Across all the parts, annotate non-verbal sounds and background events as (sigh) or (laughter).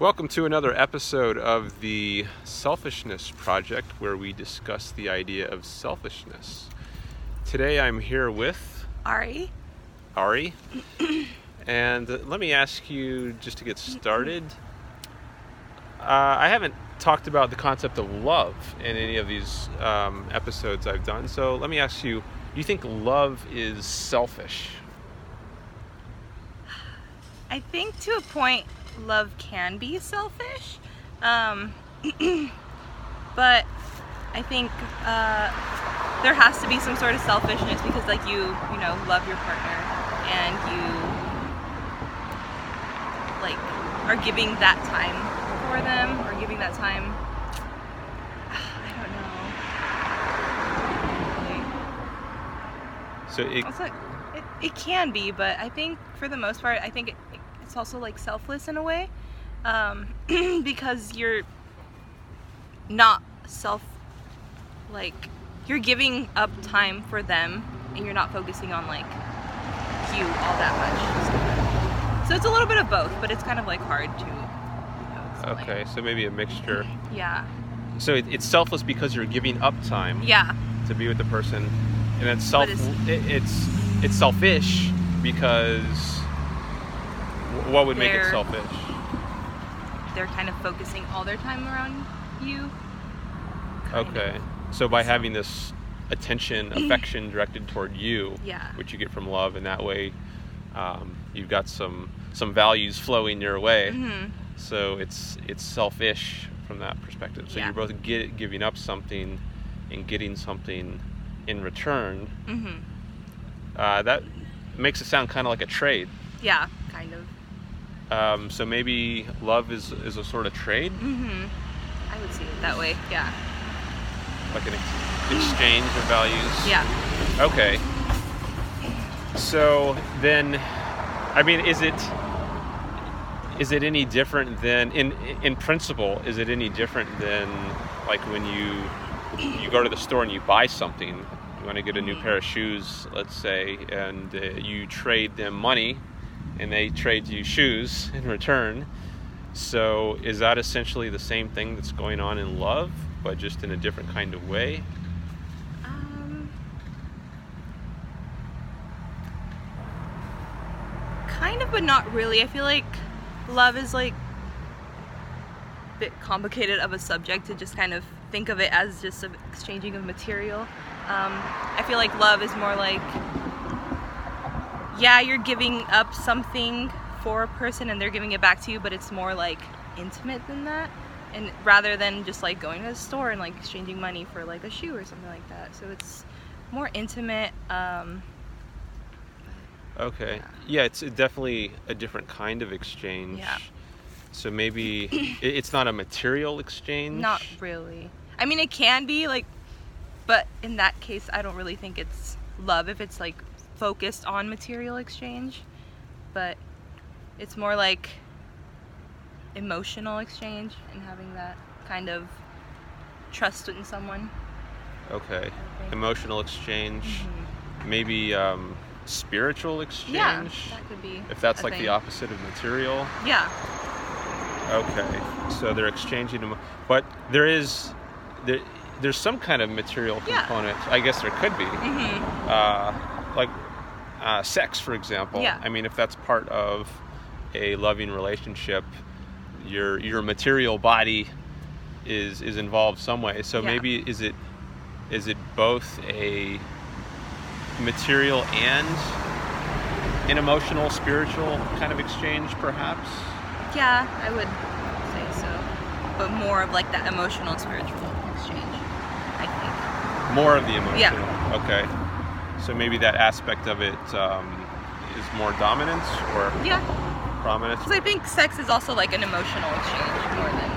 Welcome to another episode of the Selfishness Project where we discuss the idea of selfishness. Today I'm here with Ari. Ari. (clears throat) and let me ask you just to get started. Uh, I haven't talked about the concept of love in any of these um, episodes I've done, so let me ask you do you think love is selfish? I think to a point, love can be selfish, um, (clears throat) but I think uh, there has to be some sort of selfishness because, like, you you know love your partner and you like are giving that time for them or giving that time. (sighs) I don't know. So it, Also, it, it can be, but I think for the most part, I think it, it's also like selfless in a way, um, (clears throat) because you're not self, like you're giving up time for them, and you're not focusing on like you all that much. So it's a little bit of both, but it's kind of like hard to. You know, okay, so maybe a mixture. (clears throat) Yeah. So it, it's selfless because you're giving up time. Yeah. to be with the person, and it's self. It's- it- it's it's selfish because what would make it selfish? They're kind of focusing all their time around you. kind of. Okay, so by having this attention, (clears throat) affection directed toward you, Yeah. which you get from love, and that way um, you've got some some values flowing your way. Mhm. So it's it's selfish from that perspective. So Yeah. you're both get, giving up something and getting something in return. Mhm. Uh, that makes it sound kind of like a trade. Yeah. Kind of. Um, so maybe love is, is a sort of trade, hmm I would see it that way. Yeah. like an ex- exchange of values. Yeah. Okay. So then, I mean, is it is it any different than in in principle? Is it any different than like when you you go to the store and you buy something? You want to get a new pair of shoes, let's say, and uh, you trade them money, and they trade you shoes in return. So is that essentially the same thing that's going on in love, but just in a different kind of way? Um, kind of, but not really. I feel like love is like a bit complicated of a subject to just kind of think of it as just an exchanging of material. Um, I feel like love is more like, yeah, you're giving up something for a person and they're giving it back to you, but it's more like intimate than that. And rather than just like going to the store and like exchanging money for like a shoe or something like that. So it's more intimate. Um, Okay. Yeah, it's definitely a different kind of exchange. Yeah. So maybe (coughs) it's not a material exchange. not really. I mean, it can be like, but in that case, I don't really think it's love if it's like focused on material exchange. But it's more like emotional exchange and having that kind of trust in someone. Okay. Emotional exchange. Maybe um, spiritual exchange. Yeah, that could be. If that's like thing. the opposite of material. Yeah. Okay. So they're exchanging them, but there is there there's some kind of material Yeah. component. I guess there could be. hmm uh, like uh, sex, for example. Yeah. I mean, if that's part of a loving relationship, your your material body is is involved some way. So Yeah. maybe is it is it both a material and an emotional, spiritual kind of exchange, perhaps? Yeah, I would say so. But more of like that emotional spiritual exchange, I think More of the emotional. Yeah. Okay. So maybe that aspect of it um, is more dominance or. Yeah. prominent. Because I think sex is also like an emotional exchange more than,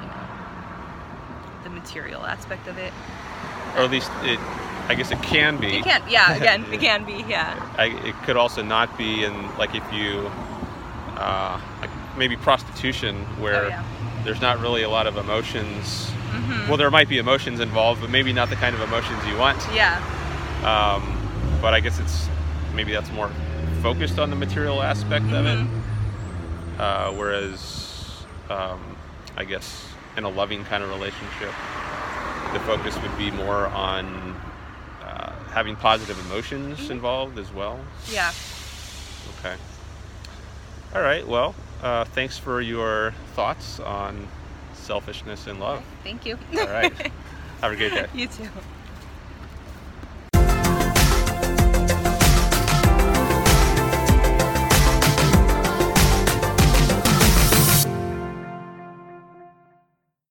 you know, the material aspect of it. or at least it i guess it can be It can, yeah, (laughs) again, it can be, yeah. I, it could also not be and like if you uh, like maybe prostitution where Oh, yeah. there's not really a lot of emotions hmm well there might be emotions involved but maybe not the kind of emotions you want Yeah, um, but i guess it's maybe that's more focused on the material aspect of it Mhm. uh, whereas um, I guess, in a loving kind of relationship, the focus would be more on uh, having positive emotions Mhm. involved as well. Yeah. Okay. All right. Well, uh, thanks for your thoughts on selfishness and love. Thank you. All right. (laughs) Have a great day. you too.